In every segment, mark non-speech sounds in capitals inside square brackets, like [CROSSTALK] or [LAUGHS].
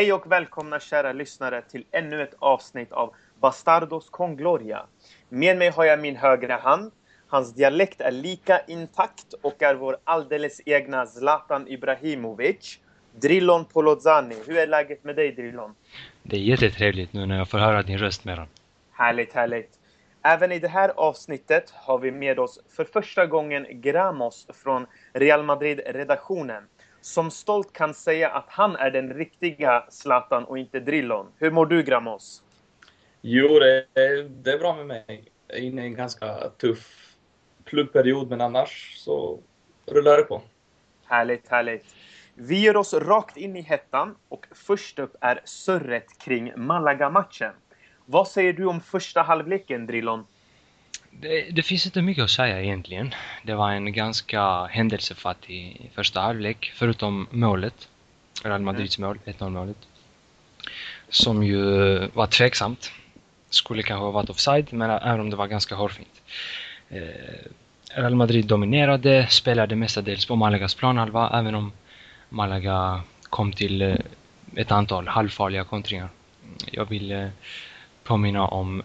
Hej och välkomna kära lyssnare till ännu ett avsnitt av Bastardos con Gloria. Med mig har jag min högra hand. Hans dialekt är lika intakt och är vår alldeles egna Zlatan Ibrahimovic. Drillon Polozani. Hur är läget med dig Drillon? Det är jättetrevligt nu när jag får höra din röst med Härligt, härligt. Även i det här avsnittet har vi med oss för första gången Gramos från Real Madrid-redaktionen som stolt kan säga att han är den riktiga Zlatan och inte Drillon. Hur mår du Gramos? Jo, det är, det är bra med mig. Jag är inne i en ganska tuff pluggperiod, men annars så rullar det på. Härligt, härligt. Vi ger oss rakt in i hettan och först upp är surret kring Malaga-matchen. Vad säger du om första halvleken, Drillon? Det, det, finns inte mycket att säga egentligen. Det var en ganska händelsefattig första halvlek, förutom målet. Real Madrids mål, 1-0 målet. Som ju var tveksamt. Skulle kanske ha varit offside, men även om det var ganska hårfint. Eh, Real Madrid dominerade, spelade mestadels på Malagas planhalva, även om Malaga kom till eh, ett antal halvfarliga kontringar. Jag vill eh, påminna om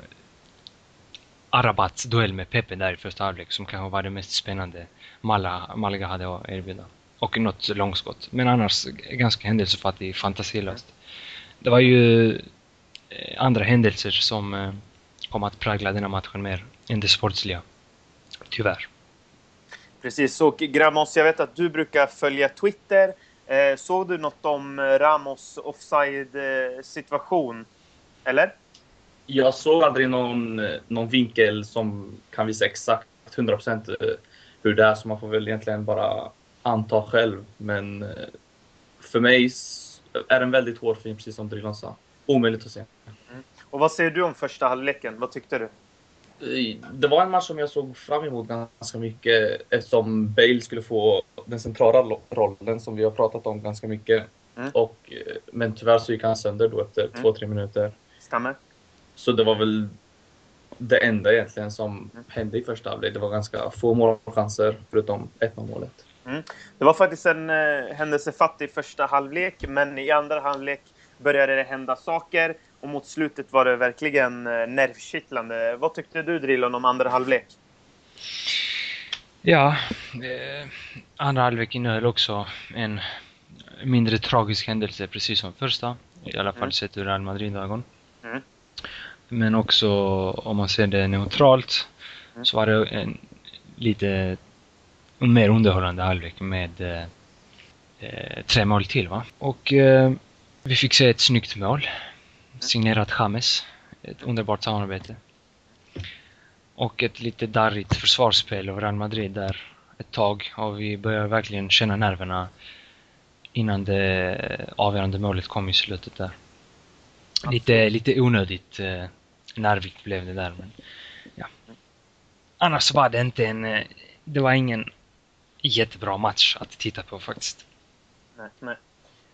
Arabats duell med Pepe där i första halvlek som kanske var det mest spännande Malaga hade att erbjuda. Och något långskott. Men annars ganska händelsefattig, fantasilöst. Det var ju eh, andra händelser som eh, kom att prägla denna matchen mer än det sportsliga. Tyvärr. Precis, och Gramos, jag vet att du brukar följa Twitter. Eh, såg du något om Ramos offside-situation? Eller? Jag såg aldrig någon, någon vinkel som kan visa exakt 100% eh, hur det är, så man får väl egentligen bara anta själv. Men eh, för mig är den väldigt hårfin, precis som Drillon sa. Omöjligt att se. Mm. Och vad säger du om första halvleken? Vad tyckte du? Eh, det var en match som jag såg fram emot ganska mycket eftersom Bale skulle få den centrala rollen som vi har pratat om ganska mycket. Mm. Och, men tyvärr så gick han sönder då efter mm. två, tre minuter. Stämmer. Så det var väl det enda egentligen som hände i första halvlek. Det var ganska få målchanser förutom 1-0 målet. Mm. Det var faktiskt en eh, händelsefattig första halvlek, men i andra halvlek började det hända saker och mot slutet var det verkligen eh, nervkittlande. Vad tyckte du Drillon om andra halvlek? Ja, eh, andra halvlek innehöll också en mindre tragisk händelse precis som första. I alla fall mm. sett ur Real Madrid-ögon. Men också om man ser det neutralt mm. så var det en lite mer underhållande halvlek med eh, tre mål till va. Och eh, vi fick se ett snyggt mål. Signerat James. Ett underbart samarbete. Och ett lite darrigt försvarsspel av Real Madrid där ett tag och vi började verkligen känna nerverna innan det avgörande målet kom i slutet där. Lite, lite onödigt eh, nervigt blev det där. Men, ja. Annars var det inte en... Eh, det var ingen jättebra match att titta på faktiskt. Nej, nej.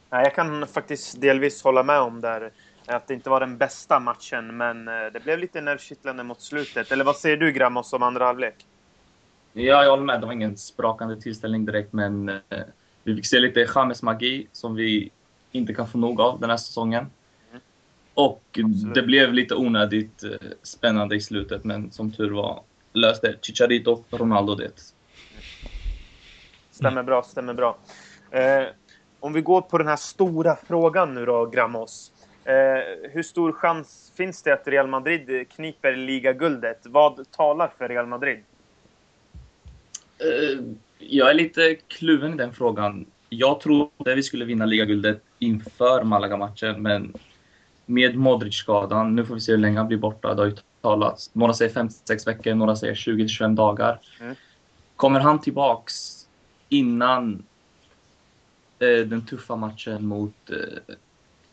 nej jag kan faktiskt delvis hålla med om där. Att det inte var den bästa matchen, men eh, det blev lite nervkittlande mot slutet. Eller vad säger du Gramos om andra halvlek? Ja, jag håller med. Det var ingen sprakande tillställning direkt, men eh, vi fick se lite James magi som vi inte kan få nog av den här säsongen. Och Absolut. det blev lite onödigt eh, spännande i slutet, men som tur var löste Chicharito Ronaldo det. Stämmer bra, stämmer bra. Eh, om vi går på den här stora frågan nu då, Gramos. Eh, hur stor chans finns det att Real Madrid kniper ligaguldet? Vad talar för Real Madrid? Eh, jag är lite kluven i den frågan. Jag trodde vi skulle vinna ligaguldet inför Malaga-matchen, men med Modric-skadan, nu får vi se hur länge han blir borta, det har ju talats. Några säger 5-6 veckor, några säger 20-25 dagar. Mm. Kommer han tillbaks innan eh, den tuffa matchen mot eh,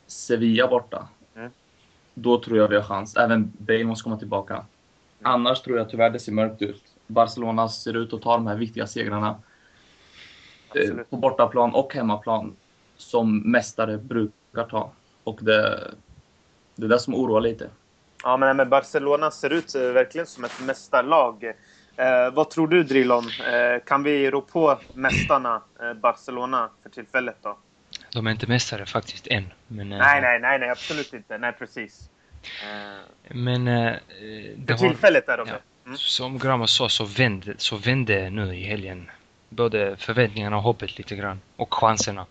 Sevilla borta, mm. då tror jag vi har chans. Även Bale måste komma tillbaka. Mm. Annars tror jag tyvärr det ser mörkt ut. Barcelona ser ut att ta de här viktiga segrarna eh, på bortaplan och hemmaplan som mästare brukar ta. Och det, det är det som oroar lite. Ja, men, men Barcelona ser ut eh, verkligen som ett mästarlag. Eh, vad tror du Drillon? Eh, kan vi rå på mästarna eh, Barcelona för tillfället då? De är inte mästare faktiskt än. Men, nej, äh, nej, nej, nej, absolut inte. Nej, precis. Men... Äh, För tillfället är de ja, det. Mm. Som Grama sa så vände, så vände nu i helgen både förväntningarna och hoppet lite grann. Och chanserna.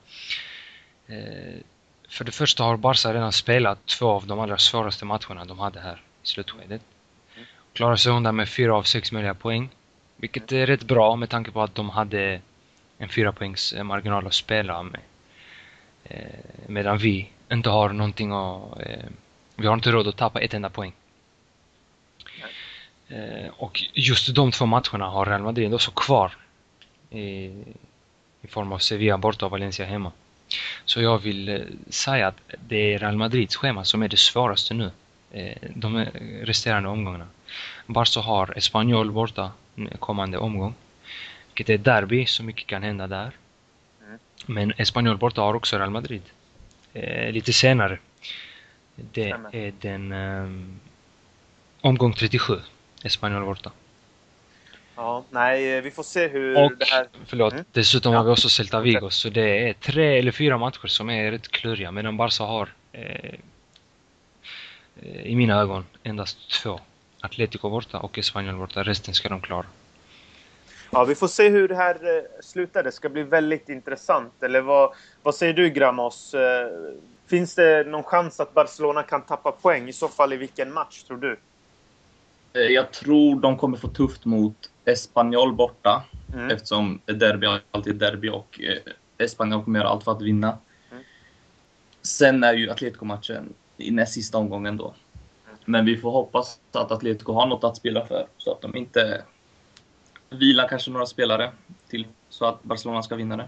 Eh, för det första har Barca redan spelat två av de allra svåraste matcherna de hade här i slutskedet. Klarar sig undan med fyra av sex möjliga poäng. Vilket är rätt bra med tanke på att de hade en fyra poängs marginal att spela med. Eh, medan vi inte har någonting att... Eh, vi har inte råd att tappa ett enda poäng. Och just de två matcherna har Real Madrid också kvar i, i form av Sevilla borta och Valencia hemma. Så jag vill eh, säga att det är Real Madrids schema som är det svåraste nu. Eh, de resterande omgångarna. Barca har Espanyol borta kommande omgång. Vilket är derby, så mycket kan hända där. Mm. Men Espanyol borta har också Real Madrid. Eh, lite senare. Det är den um, omgång 37. Espanyol borta. Ja, nej, vi får se hur och, det här... Förlåt, mm. dessutom ja. har vi också Celta Vigo, så det är tre eller fyra matcher som är rätt kluriga, medan Barca har eh, i mina ögon endast två. Atletico borta och Espanyol borta, resten ska de klara. Ja, vi får se hur det här eh, slutar. Det ska bli väldigt intressant. Eller vad, vad säger du, Gramos? Eh, finns det någon chans att Barcelona kan tappa poäng? I så fall i vilken match, tror du? Eh, jag tror de kommer få tufft mot Espanyol borta. Mm. Eftersom derby alltid är derby och eh, Espanyol kommer göra allt för att vinna. Mm. Sen är ju Atletico-matchen i näst sista omgången då. Mm. Men vi får hoppas att Atletico har något att spela för så att de inte vilar kanske några spelare till så att Barcelona ska vinna det.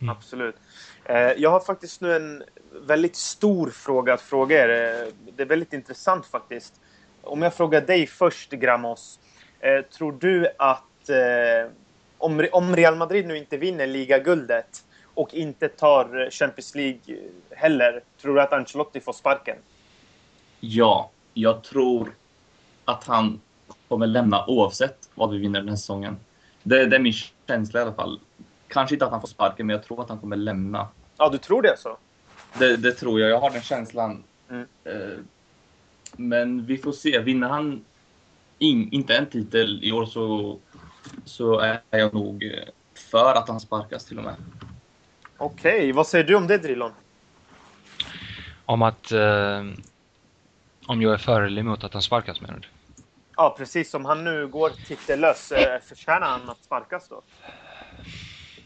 Mm. Absolut. Eh, jag har faktiskt nu en väldigt stor fråga att fråga er. Eh, det är väldigt intressant faktiskt. Om jag frågar dig först, Gramos. Eh, tror du att eh, om, om Real Madrid nu inte vinner ligaguldet och inte tar Champions League heller, tror du att Ancelotti får sparken? Ja, jag tror att han kommer lämna oavsett vad vi vinner den här säsongen. Det, det är min känsla i alla fall. Kanske inte att han får sparken, men jag tror att han kommer lämna. Ja, du tror det så? Det, det tror jag. Jag har den känslan. Mm. Eh, men vi får se. Vinner han in, inte en titel i år så, så är jag nog eh, för att han sparkas till och med. Okej, okay. vad säger du om det Drillon? Om att... Eh, om jag är för eller emot att han sparkas menar du? Ja, precis. Om han nu går titellös, eh, förtjänar han att sparkas då?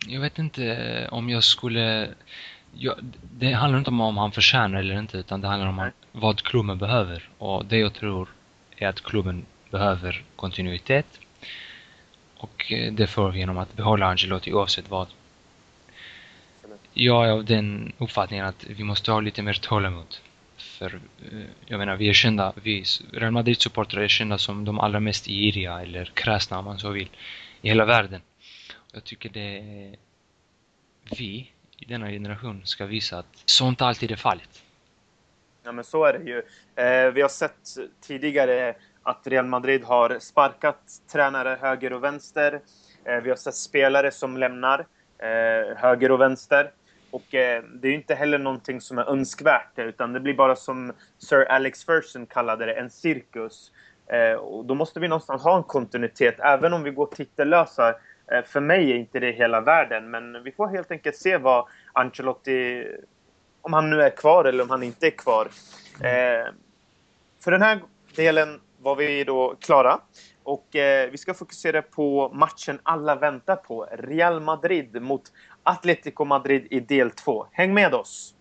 Jag vet inte eh, om jag skulle... Jag, det handlar inte om om han förtjänar eller inte, utan det handlar om Nej. vad klubben behöver. Och det jag tror är att klubben behöver kontinuitet. Och eh, det får vi genom att behålla Angelotti oavsett vad. Jag är av den uppfattningen att vi måste ha lite mer tålamod. För eh, jag menar, vi är kända, vi Real Madrid-supportrar är kända som de allra mest giriga eller kräsna om man så vill, i hela världen. Jag tycker det är vi i denna generation ska visa att sånt alltid är fallet. Ja men så är det ju. Eh, vi har sett tidigare att Real Madrid har sparkat tränare höger och vänster. Eh, vi har sett spelare som lämnar eh, höger och vänster. Och eh, det är inte heller någonting som är önskvärt, eh, utan det blir bara som Sir Alex Ferguson kallade det, en cirkus. Eh, och då måste vi någonstans ha en kontinuitet, även om vi går titellösa. Eh, för mig är inte det hela världen, men vi får helt enkelt se vad Ancelotti, om han nu är kvar eller om han inte är kvar. För den här delen var vi då klara. Och eh, vi ska fokusera på matchen alla väntar på. Real Madrid mot Atletico Madrid i del 2. Häng med oss!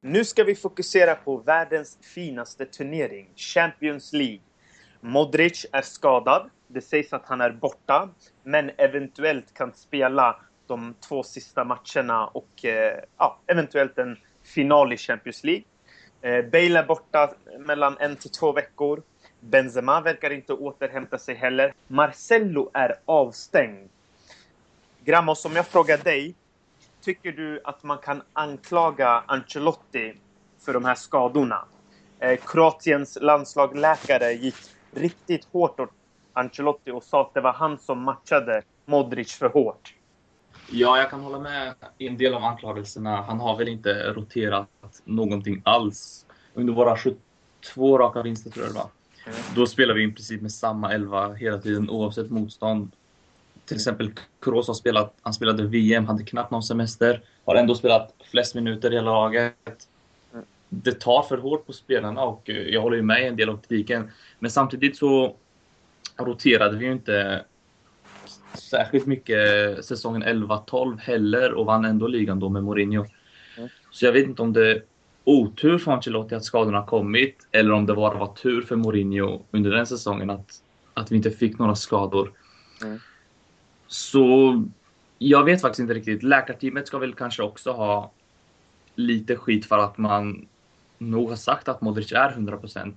Nu ska vi fokusera på världens finaste turnering, Champions League. Modric är skadad. Det sägs att han är borta, men eventuellt kan spela de två sista matcherna och eh, ja, eventuellt en final i Champions League. Eh, Bale är borta mellan en till två veckor. Benzema verkar inte återhämta sig heller. Marcello är avstängd. Gramos, om jag frågar dig. Tycker du att man kan anklaga Ancelotti för de här skadorna? Eh, Kroatiens landslagsläkare gick riktigt hårt åt Ancelotti och sa att det var han som matchade Modric för hårt. Ja, jag kan hålla med i en del av anklagelserna. Han har väl inte roterat någonting alls. Under våra 22 raka vinster tror jag det var. Mm. Då spelar vi i princip med samma elva hela tiden oavsett motstånd. Till exempel Kroos har spelat, han spelade VM, hade knappt någon semester. Har ändå spelat flest minuter i hela laget. Mm. Det tar för hårt på spelarna och eh, jag håller ju med i en del av kritiken. Men samtidigt så roterade vi ju inte särskilt mycket säsongen 11-12 heller och vann ändå ligan då med Mourinho. Mm. Så jag vet inte om det är otur för Ancelotti att skadorna kommit eller om det bara var tur för Mourinho under den säsongen att, att vi inte fick några skador. Mm. Så jag vet faktiskt inte riktigt. Läkarteamet ska väl kanske också ha lite skit för att man nog har sagt att Modric är 100%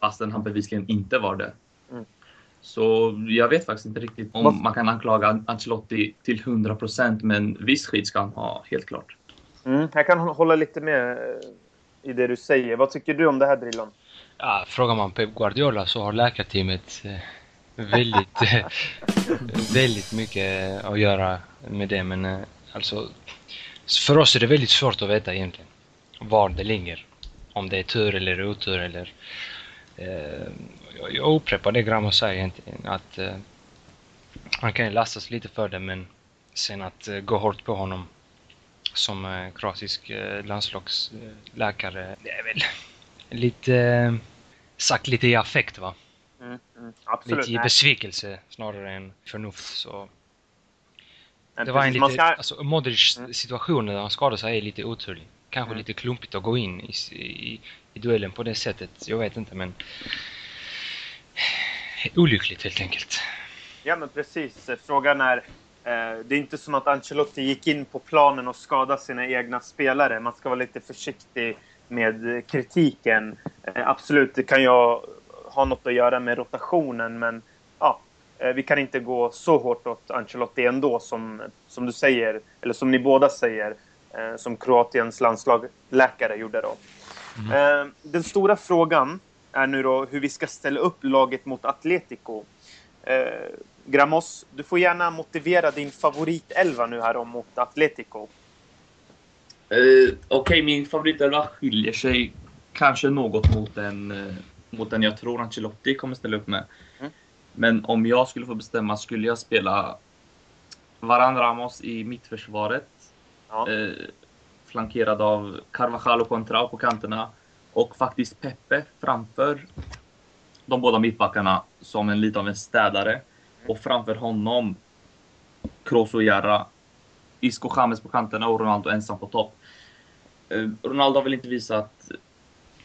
fastän han bevisligen inte var det. Så jag vet faktiskt inte riktigt om man kan anklaga Ancelotti till 100% men viss skit ska han ha, helt klart. Mm, jag kan hålla lite med eh, i det du säger. Vad tycker du om det här Drillon? Ja, frågar man Pep Guardiola så har läkarteamet eh, väldigt, [LAUGHS] eh, väldigt mycket att göra med det. Men alltså, för oss är det väldigt svårt att veta egentligen var det ligger. Om det är tur eller otur eller eh, jag upprepar det Gramo säger egentligen att eh, han kan ju lastas lite för det men sen att eh, gå hårt på honom som eh, kroatisk eh, landslagsläkare, det är väl lite eh, sagt lite i affekt va? Mm, mm, absolut, lite i besvikelse snarare än förnuft så men det var en lite, ska... alltså Modric mm. situation när han skadade sig är lite oturlig. Kanske mm. lite klumpigt att gå in i, i, i duellen på det sättet, jag vet inte men olyckligt helt enkelt. Ja men precis. Frågan är, eh, det är inte som att Ancelotti gick in på planen och skadade sina egna spelare. Man ska vara lite försiktig med kritiken. Eh, absolut, det kan ju ha något att göra med rotationen men ja, eh, vi kan inte gå så hårt åt Ancelotti ändå som, som du säger, eller som ni båda säger, eh, som Kroatiens landslagsläkare gjorde då. Mm. Eh, den stora frågan är nu då hur vi ska ställa upp laget mot Atletico. Eh, Gramos, du får gärna motivera din favoritelva nu här om mot Atletico. Uh, Okej, okay, min favoritelva skiljer sig kanske något mot den, uh, mot den jag tror Ancelotti kommer ställa upp med. Mm. Men om jag skulle få bestämma skulle jag spela Varan Ramos i mittförsvaret. Ja. Uh, flankerad av Carvajal och Contrao på kanterna. Och faktiskt Pepe framför de båda mittbackarna som en lite av en städare. Och framför honom Kroos och Järra. Isco James på kanterna och Ronaldo ensam på topp. Eh, Ronaldo har väl inte visat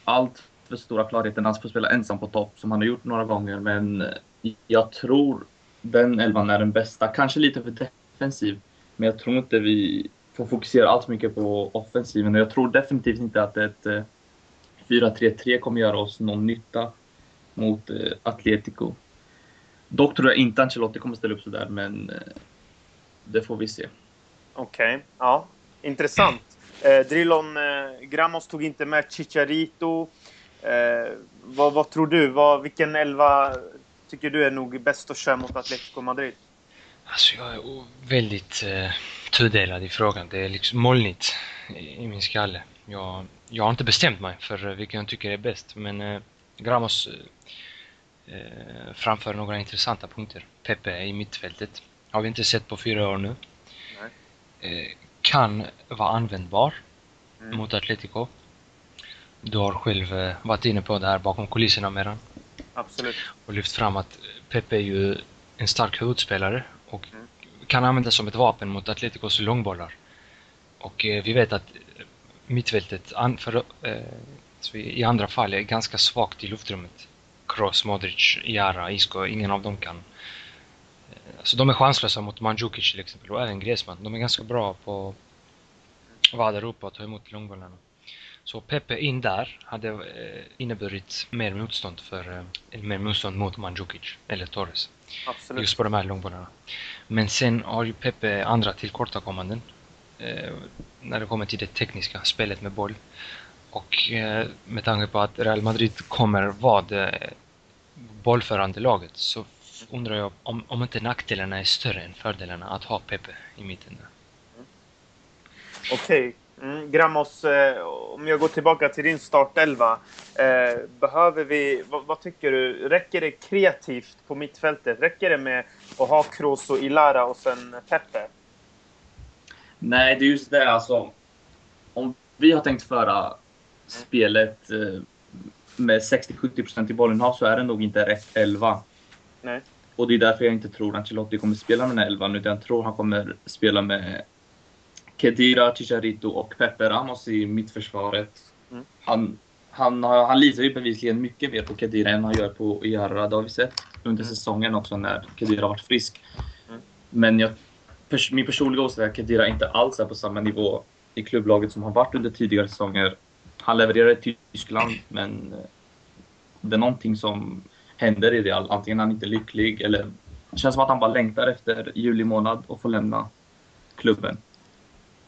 allt för stora klarheten att få spela ensam på topp som han har gjort några gånger. Men jag tror den elvan är den bästa. Kanske lite för defensiv. Men jag tror inte vi får fokusera allt mycket på offensiven. Och jag tror definitivt inte att ett eh, 4-3-3 kommer göra oss någon nytta mot eh, Atletico. Dock tror jag inte Ancelotti kommer ställa upp sådär, men eh, det får vi se. Okej, okay. ja. Intressant. Eh, Drillon eh, Gramos tog inte med Chicharito. Eh, vad, vad, tror du? Vad, vilken elva tycker du är nog bäst att köra mot Atletico Madrid? Alltså jag är väldigt eh, tudelad i frågan. Det är liksom molnigt i, i min skalle. Jag jag har inte bestämt mig för vilken jag tycker är bäst, men eh, Gramos eh, eh, framför några intressanta punkter. Pepe i mittfältet. Har vi inte sett på fyra år nu. Eh, kan vara användbar mm. mot Atletico. Du har själv eh, varit inne på det här bakom kulisserna med den. Absolut. Och lyft fram att Pepe är ju en stark huvudspelare och mm. kan användas som ett vapen mot Atleticos långbollar. Och eh, vi vet att mittfältet för, eh, i andra fall är ganska svagt i luftrummet. Kroos, Modric, Jara, Isco, ingen av dem kan. Eh, så de är chanslösa mot Mandzukic till exempel och även Griezmann. De är ganska bra på att vara där uppe och ta emot långbollarna. Så Pepe in där hade eh, inneburit mer motstånd, för, eh, eller mer motstånd mot Mandzukic eller Torres. Absolut. Just på de här långbollarna. Men sen har ju Pepe andra tillkortakommanden Eh, när det kommer till det tekniska spelet med boll. Och eh, med tanke på att Real Madrid kommer vara det bollförande laget så undrar jag om, om inte nackdelarna är större än fördelarna att ha Pepe i mitten. Okej. Okay. Mm, Gramos, eh, om jag går tillbaka till din startelva. Eh, behöver vi, vad, vad, tycker du? Räcker det kreativt på mittfältet? Räcker det med att ha Kroos och Ilara och sen Pepe? Nej, det är just det alltså. Om vi har tänkt föra spelet eh, med 60-70% i bollinnehav så är det nog inte rätt elva. Nej. Och det är därför jag inte tror att Ancelotti kommer spela med den här elvan, utan jag tror han kommer spela med Kedira, Chicharito och Pepe Ramos i mittförsvaret. Mm. Han, han, han litar ju bevisligen mycket mer på Kedira än han gör på Iara. Det har vi sett under mm. säsongen också när Kedira varit frisk. Mm. Men jag, pers, min personliga åsikt är att Kedira inte alls är på samma nivå i klubblaget som han varit under tidigare säsonger. Han levererar i Tyskland, men eh, det är någonting som händer i Real. Antingen är han inte lycklig eller det känns som att han bara längtar efter juli månad och få lämna klubben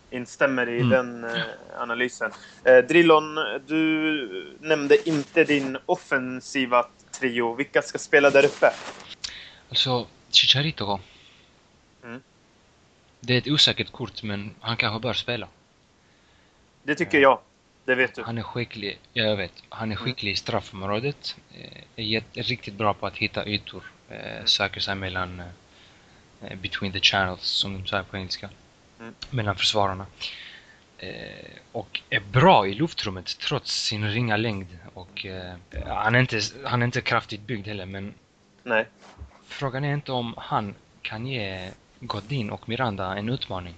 instämmer i mm. den eh, analysen. Eh, Drillon, du nämnde inte din offensiva trio. Vilka ska spela där uppe? Alltså, Chicharito. Det är ett osäkert kort, men han kanske bör spela. Det tycker jag. Det vet du. Han är skicklig, jag vet. Han är mm. skicklig i straffområdet. Eh, är riktigt bra på att hitta ytor. Eh, mm. Söker sig mellan eh, between the channels, som de säger på engelska mm. mellan försvararna. Eh, och är bra i luftrummet trots sin ringa längd. Och, eh, han, är inte, han är inte kraftigt byggd heller men Nej. frågan är inte om han kan ge Godin och Miranda en utmaning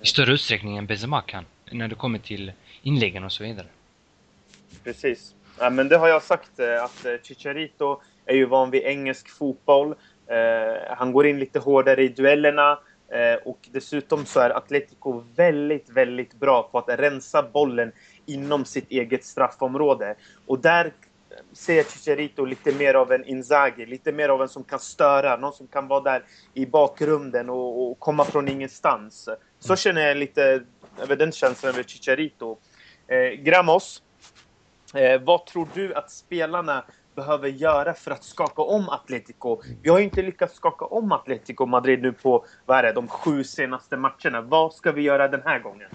i större utsträckning än Benzema kan när det kommer till inläggen och så vidare. Precis. Ja, men det har jag sagt eh, att eh, Chicharito är ju van vid engelsk fotboll. Eh, han går in lite hårdare i duellerna. Och dessutom så är Atletico väldigt, väldigt bra på att rensa bollen inom sitt eget straffområde. Och där ser Chicharito lite mer av en Inzaghi, lite mer av en som kan störa, någon som kan vara där i bakgrunden och, och komma från ingenstans. Så känner jag lite över den känslan över Chicharito. Eh, Gramos, eh, vad tror du att spelarna behöver göra för att skaka om Atletico. Vi har ju inte lyckats skaka om Atletico Madrid nu på vad är det, de sju senaste matcherna. Vad ska vi göra den här gången?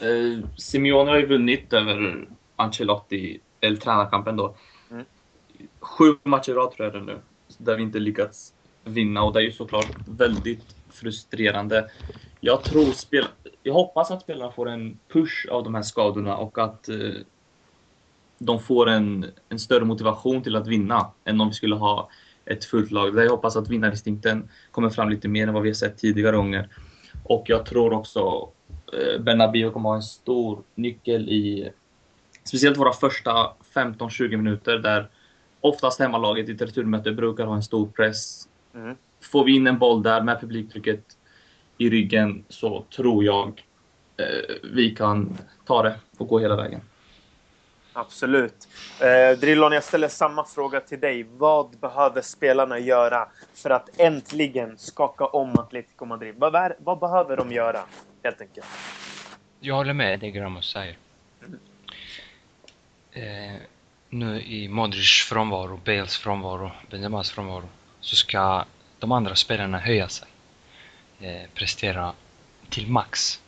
Eh, Simeone har ju vunnit över Ancelotti, eller tränarkampen då. Mm. Sju matcher i rad tror jag det nu, där vi inte lyckats vinna och det är ju såklart väldigt frustrerande. Jag tror spel... Jag hoppas att spelarna får en push av de här skadorna och att eh, de får en, en större motivation till att vinna än om vi skulle ha ett fullt lag. Där jag hoppas att vinnarinstinkten kommer fram lite mer än vad vi har sett tidigare gånger. Och jag tror också eh, Bernabéu kommer ha en stor nyckel i speciellt våra första 15-20 minuter där oftast hemmalaget i ett returmöte brukar ha en stor press. Mm. Får vi in en boll där med publiktrycket i ryggen så tror jag eh, vi kan ta det och gå hela vägen. Absolut. Eh, Drillon, jag ställer samma fråga till dig. Vad behöver spelarna göra för att äntligen skaka om Atletico Madrid? Vad, vad behöver de göra, helt enkelt? Jag håller med det Gramos säger. Eh, nu i Modric frånvaro, Bales frånvaro, Benzemas frånvaro, så ska de andra spelarna höja sig. Eh, prestera till max.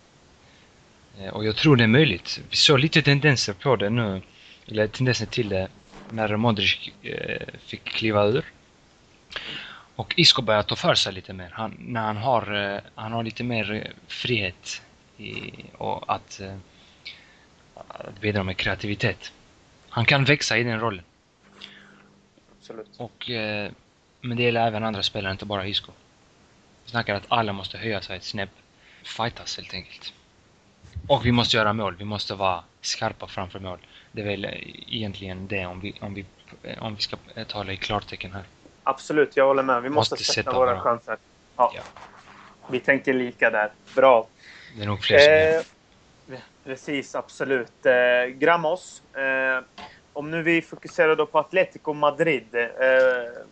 Eh, och jag tror det är möjligt. Vi såg lite tendenser på det nu eller tendenser till det när Modric eh, fick kliva ur. Och Isco börjar ta för sig lite mer. Han, när han har, eh, han har lite mer eh, frihet i, och att, eh, att bidra med kreativitet. Han kan växa i den rollen. Absolut. Och, eh, men det gäller även andra spelare, inte bara Isco. Vi snackar att alla måste höja sig ett snäpp. Fightas helt enkelt. Och vi måste göra mål. Vi måste vara skarpa framför mål. Det är väl egentligen det om vi, om vi, om vi ska tala i klartecken här. Absolut, jag håller med. Vi måste, måste sätta, våra bra. chanser. Ja. ja. Vi tänker lika där. Bra. Det är nog fler som eh, gör. Precis, absolut. Eh, Gramos, eh, om nu vi fokuserar då på Atletico Madrid. Eh,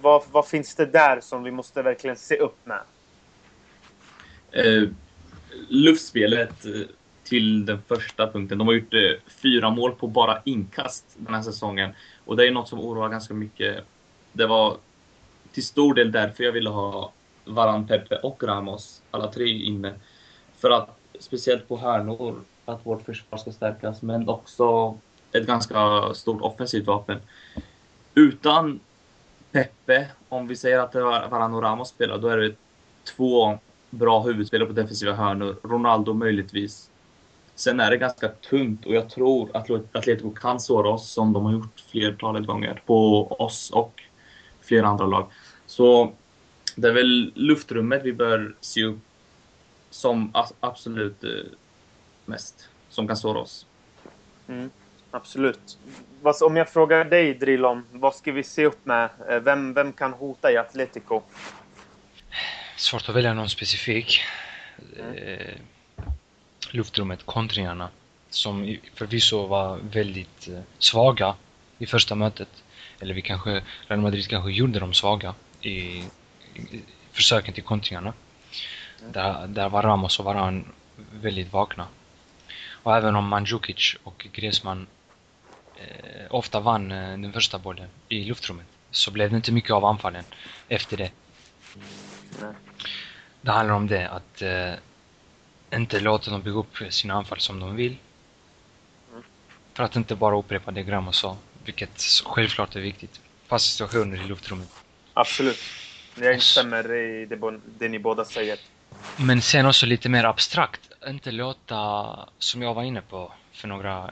vad, vad, finns det där som vi måste verkligen se upp med? Eh, luftspelet eh, till den första punkten. De har gjort eh, fyra mål på bara inkast den här säsongen. Och det är något som oroar ganska mycket. Det var till stor del därför jag ville ha Varan, Pepe och Ramos, alla tre inne. För att speciellt på hörnor, att vårt försvar ska stärkas, men också ett ganska stort offensivt vapen. Utan Pepe, om vi säger att det var Varano Ramos spelar, då är det två bra huvudspelare på defensiva hörnor. Ronaldo möjligtvis. Sen är det ganska tungt och jag tror att Atletico kan såra oss som de har gjort flertalet gånger på oss och flera andra lag. Så det är väl luftrummet vi bör se upp som absolut eh, mest som kan såra oss. Mm, absolut. Om jag frågar dig Drilon, vad ska vi se upp med? Eh, vem, vem kan hota i Atletico? Svårt att välja någon specifik. Mm. Eh, luftrummet, kontringarna, som förvisso var väldigt svaga i första mötet. Eller vi kanske, Real Madrid kanske gjorde dem svaga i, i försöken till kontringarna. Där, där var Ramos och Varan väldigt vakna. Och även om Mandzukic och Griezmann eh, ofta vann eh, den första bollen i luftrummet så blev det inte mycket av anfallen efter det. Det handlar om det, att eh, inte låta dem bygga upp sina anfall som de vill. Mm. För att inte bara upprepa det Gramo sa, vilket självklart är viktigt. Fasta situationer i luftrummet. Absolut. Jag instämmer i det, det ni båda säger. Men sen också lite mer abstrakt. Inte låta, som jag var inne på för några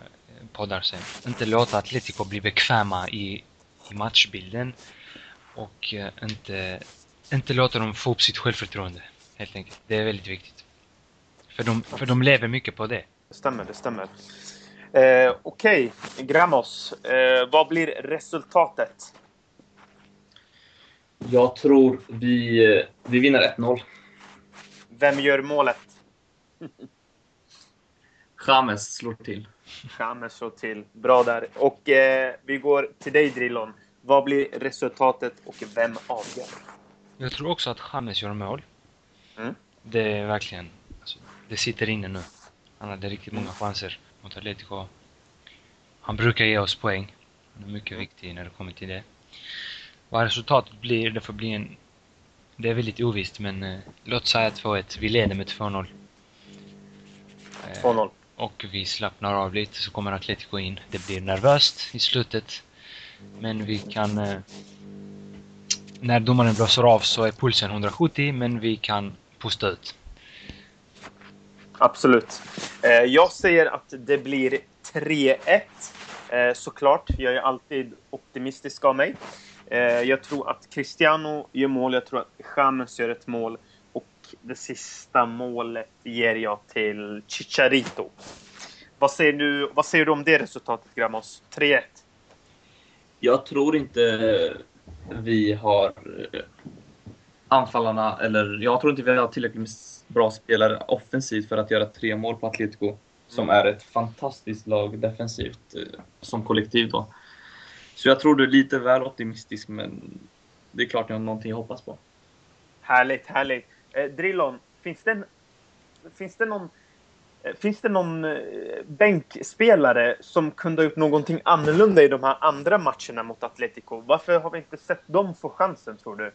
poddar sen, inte låta Atletico bli bekväma i, i matchbilden och uh, inte, inte låta dem få upp sitt självförtroende, helt enkelt. Det är väldigt viktigt. För de, för de lever mycket på det. Det stämmer, det stämmer. Eh, Okej, okay. Gramos. Eh, vad blir resultatet? Jag tror vi, eh, vi vinner 1-0. Vem gör målet? James slår till. James slår till. Bra där. Och eh, vi går till dig Drillon. Vad blir resultatet och vem avgör? Jag tror också att James gör mål. Mm. Det är verkligen... Alltså, det sitter inne nu. Han hade riktigt många chanser mot Atletico. Han brukar ge oss poäng. Han är mycket viktig när det kommer till det. Vad resultatet blir, det får bli en... Det är väldigt ovisst, men eh, låt säga 2-1. Vi leder med 2-0. 2-0. Eh, och vi slappnar av lite, så kommer Atletico in. Det blir nervöst i slutet. Men vi kan... Eh, när domaren blåser av så är pulsen 170, men vi kan pusta ut. Absolut. Eh, jag säger att det blir 3-1. Eh, såklart, jag är alltid optimistisk av mig. Eh, jag tror att Cristiano gör mål, jag tror att James gör ett mål och det sista målet ger jag till Chicharito. Vad säger du, vad säger du om det resultatet, Gramos? 3-1? Jag tror inte vi har anfallarna, eller jag tror inte vi har tillräckligt bra spelare offensivt för att göra tre mål på Atletico. Som är ett fantastiskt lag defensivt, eh, som kollektiv då. Så jag tror du är lite väl optimistisk, men det är klart jag har någonting att hoppas på. Härligt, härligt. Eh, Drillon, finns det, en, finns det någon eh, Finns det någon eh, bänkspelare som kunde ha gjort någonting annorlunda i de här andra matcherna mot Atletico? Varför har vi inte sett dem få chansen, tror du?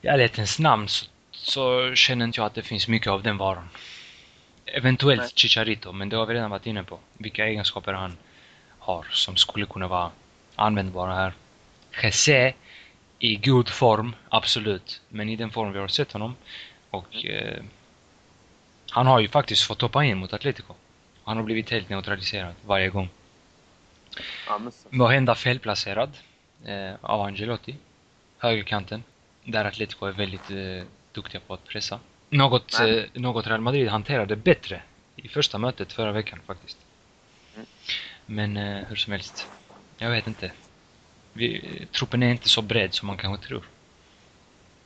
I ärlighetens namn så, så känner inte jag att det finns mycket av den varan. Eventuellt Nej. Chicharito, men det har vi redan varit inne på. Vilka egenskaper han har som skulle kunna vara användbara här. Jesse i god form, absolut. Men i den form vi har sett honom. Och eh, han har ju faktiskt fått hoppa in mot Atletico. Han har blivit helt neutraliserad varje gång. Ja, Måhända felplacerad eh, av Angelotti. Högerkanten. Där Atletico är väldigt eh, duktiga på att pressa. Något, eh, något Real Madrid hanterade bättre i första mötet förra veckan faktiskt. Mm. Men eh, hur som helst. Jag vet inte. Vi, truppen är inte så bred som man kanske tror.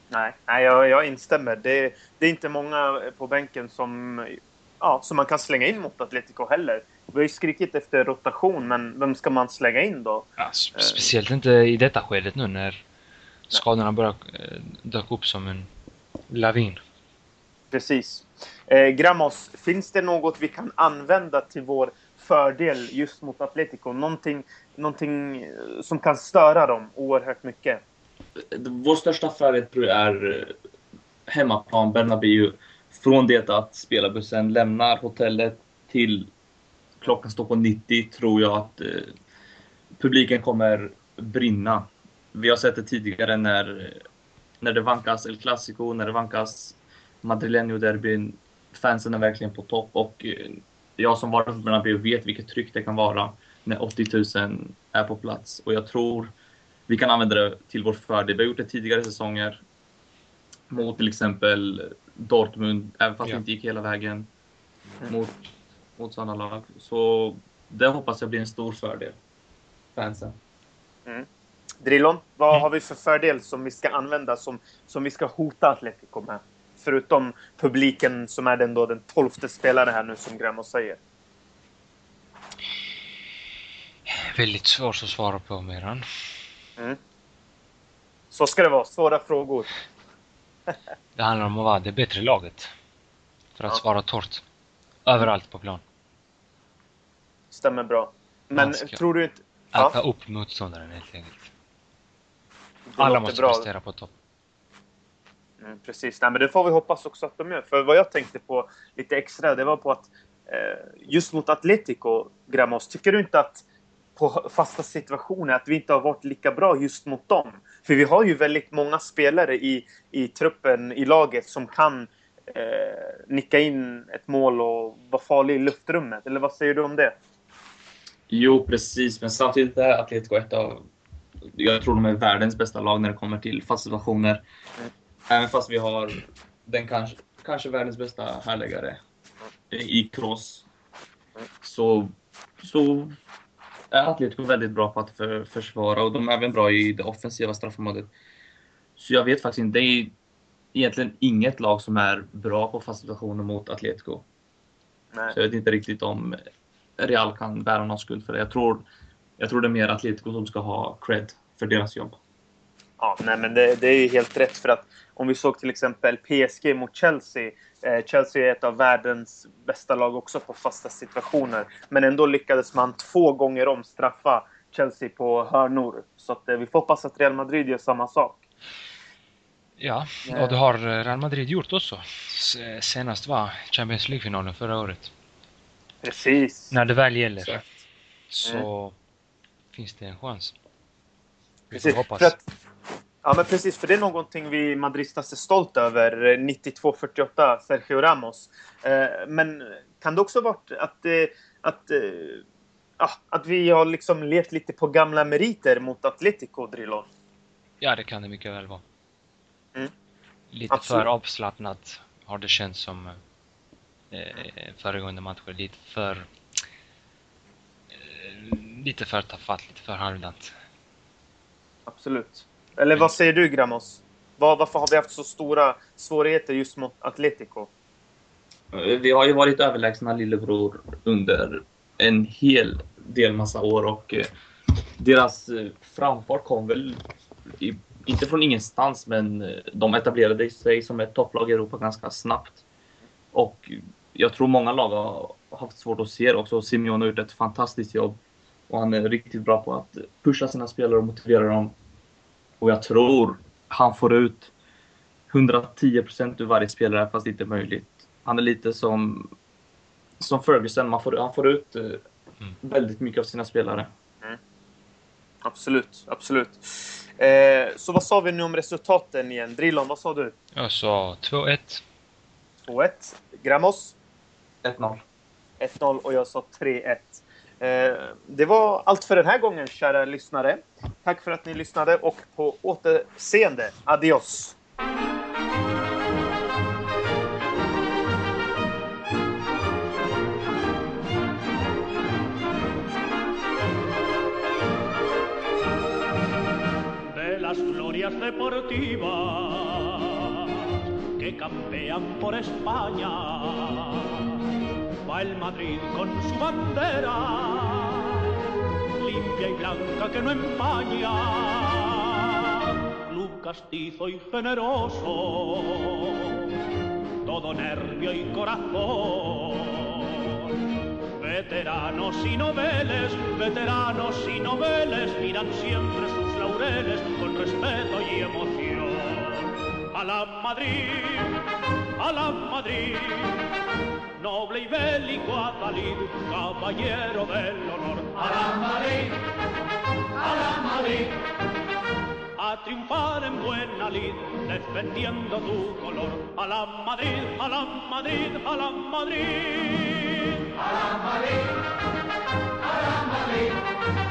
Nej, nej jag, jag instämmer. Det, det, är inte många på bänken som, ja, som man kan slänga in mot Atletico heller. Vi har ju skrikit efter rotation, men vem ska man slänga in då? Ja, speciellt inte i detta skedet nu när skadorna börjar eh, dök upp som en lavin. precis. Eh, Gramos, finns det något vi kan använda till vår fördel just mot Atletico? Någonting, någonting eh, som kan störa dem oerhört mycket? Vår största fördel tror jag är eh, hemmaplan, Bernabéu. Från det att spelarbussen lämnar hotellet till klockan står på 90 tror jag att eh, publiken kommer brinna. Vi har sett det tidigare när, eh, när det vankas El Clasico, när det vankas Madrileño-derbyn. Fansen är verkligen på topp och eh, jag som varit på Bernabéu vet vilket tryck det kan vara när 80 000 är på plats. Och jag tror vi kan använda det till vår fördel. Vi har gjort det tidigare säsonger mot till exempel Dortmund, även fast ja. det inte gick hela vägen mot, mot sådana lag. Så det hoppas jag blir en stor fördel. Fansen. Mm. Drillon, vad har vi för fördel som vi ska använda, som, som vi ska hota Atletico med? Förutom publiken som är den, då, den tolfte spelaren här nu, som Gramo säger. Väldigt svårt att svara på, Miran. Mm. Så ska det vara. Svåra frågor. det handlar om att vara det bättre laget. För att ja. svara torrt. Överallt på plan. Stämmer bra. Men tror du inte... Äta ja. upp motståndaren helt enkelt. Alla måste bra. prestera på topp. Mm, precis, Nej, men det får vi hoppas också att de gör. För vad jag tänkte på lite extra, det var på att eh, just mot Atletico, Gramos, tycker du inte att på fasta situationer att vi inte har varit lika bra just mot dem? För vi har ju väldigt många spelare i, i truppen, i laget, som kan eh, nicka in ett mål och vara farlig i luftrummet. Eller vad säger du om det? Jo, precis. Men samtidigt är Atletico ett av... Jag tror de är världens bästa lag när det kommer till fasta situationer. Även fast vi har den kanske, kanske världens bästa härläggare i cross. Så, så är Atletico väldigt bra på att för, försvara och de är även bra i det offensiva straffområdet. Så jag vet faktiskt inte. Det är egentligen inget lag som är bra på fasta situationer mot Atletico. Nej. Så jag vet inte riktigt om Real kan bära någon skuld för det. Jag tror, jag tror det är mer Atletico som ska ha cred för deras jobb. Ja, nej, men det, det är helt rätt för att om vi såg till exempel PSG mot Chelsea. Eh, Chelsea är ett av världens bästa lag också på fasta situationer. Men ändå lyckades man två gånger om straffa Chelsea på hörnor. Så att, eh, vi får hoppas att Real Madrid gör samma sak. Ja, och det har Real Madrid gjort också. Senast var Champions League-finalen förra året. Precis. När det väl gäller så, så mm. finns det en chans. Vi får hoppas. För att, Ja, men precis. För det är någonting vi madristas är stolt över. 92-48, Sergio Ramos. Eh, men kan det också vara att, eh, att, eh, att vi har liksom levt lite på gamla meriter mot Atletico, Drillon? Ja, det kan det mycket väl vara. Mm. Lite Absolut. för avslappnat har det känts som föregående matcher. Lite för... lite för tafatt, lite för halvdant. Absolut. Eller vad säger du, Gramos? Var, varför har vi haft så stora svårigheter just mot Atletico? Eh, vi har ju varit överlägsna lillebror under en hel del massa år och eh, deras eh, framfart kom väl i, inte från ingenstans, men de etablerade sig som ett topplag i Europa ganska snabbt. Och jag tror många lag har haft svårt att se det också. Simeone har gjort ett fantastiskt jobb och han är riktigt bra på att pusha sina spelare och motivera dem och jag tror han får ut 110 procent ur varje spelare, fast det inte är möjligt. Han är lite som, som Ferguson, man får, han får ut eh, mm. väldigt mycket av sina spelare. Mm. Absolut, absolut. Eh, så vad sa vi nu om resultaten igen? Drillon, vad sa du? Jag sa 2-1. 2-1. Gramos? 1-0. 1-0 och jag sa 3-1. Eh, det var allt för den här gången, kära lyssnare. Tack för att ni lyssnade och på återseende. Adios! De las glorias deportivas que campean por España va el Madrid con su bandera, limpia y blanca que no empaña, club castizo y generoso, todo nervio y corazón. Veteranos y noveles, veteranos y noveles miran siempre sus laureles con respeto y emoción. A la Madrid, a la Madrid, noble y bélico Atalid, caballero del honor. A la Madrid, a la Madrid. A triunfar en buena lid, defendiendo tu color. A la Madrid, a la Madrid, a la Madrid. A la Madrid, a la Madrid.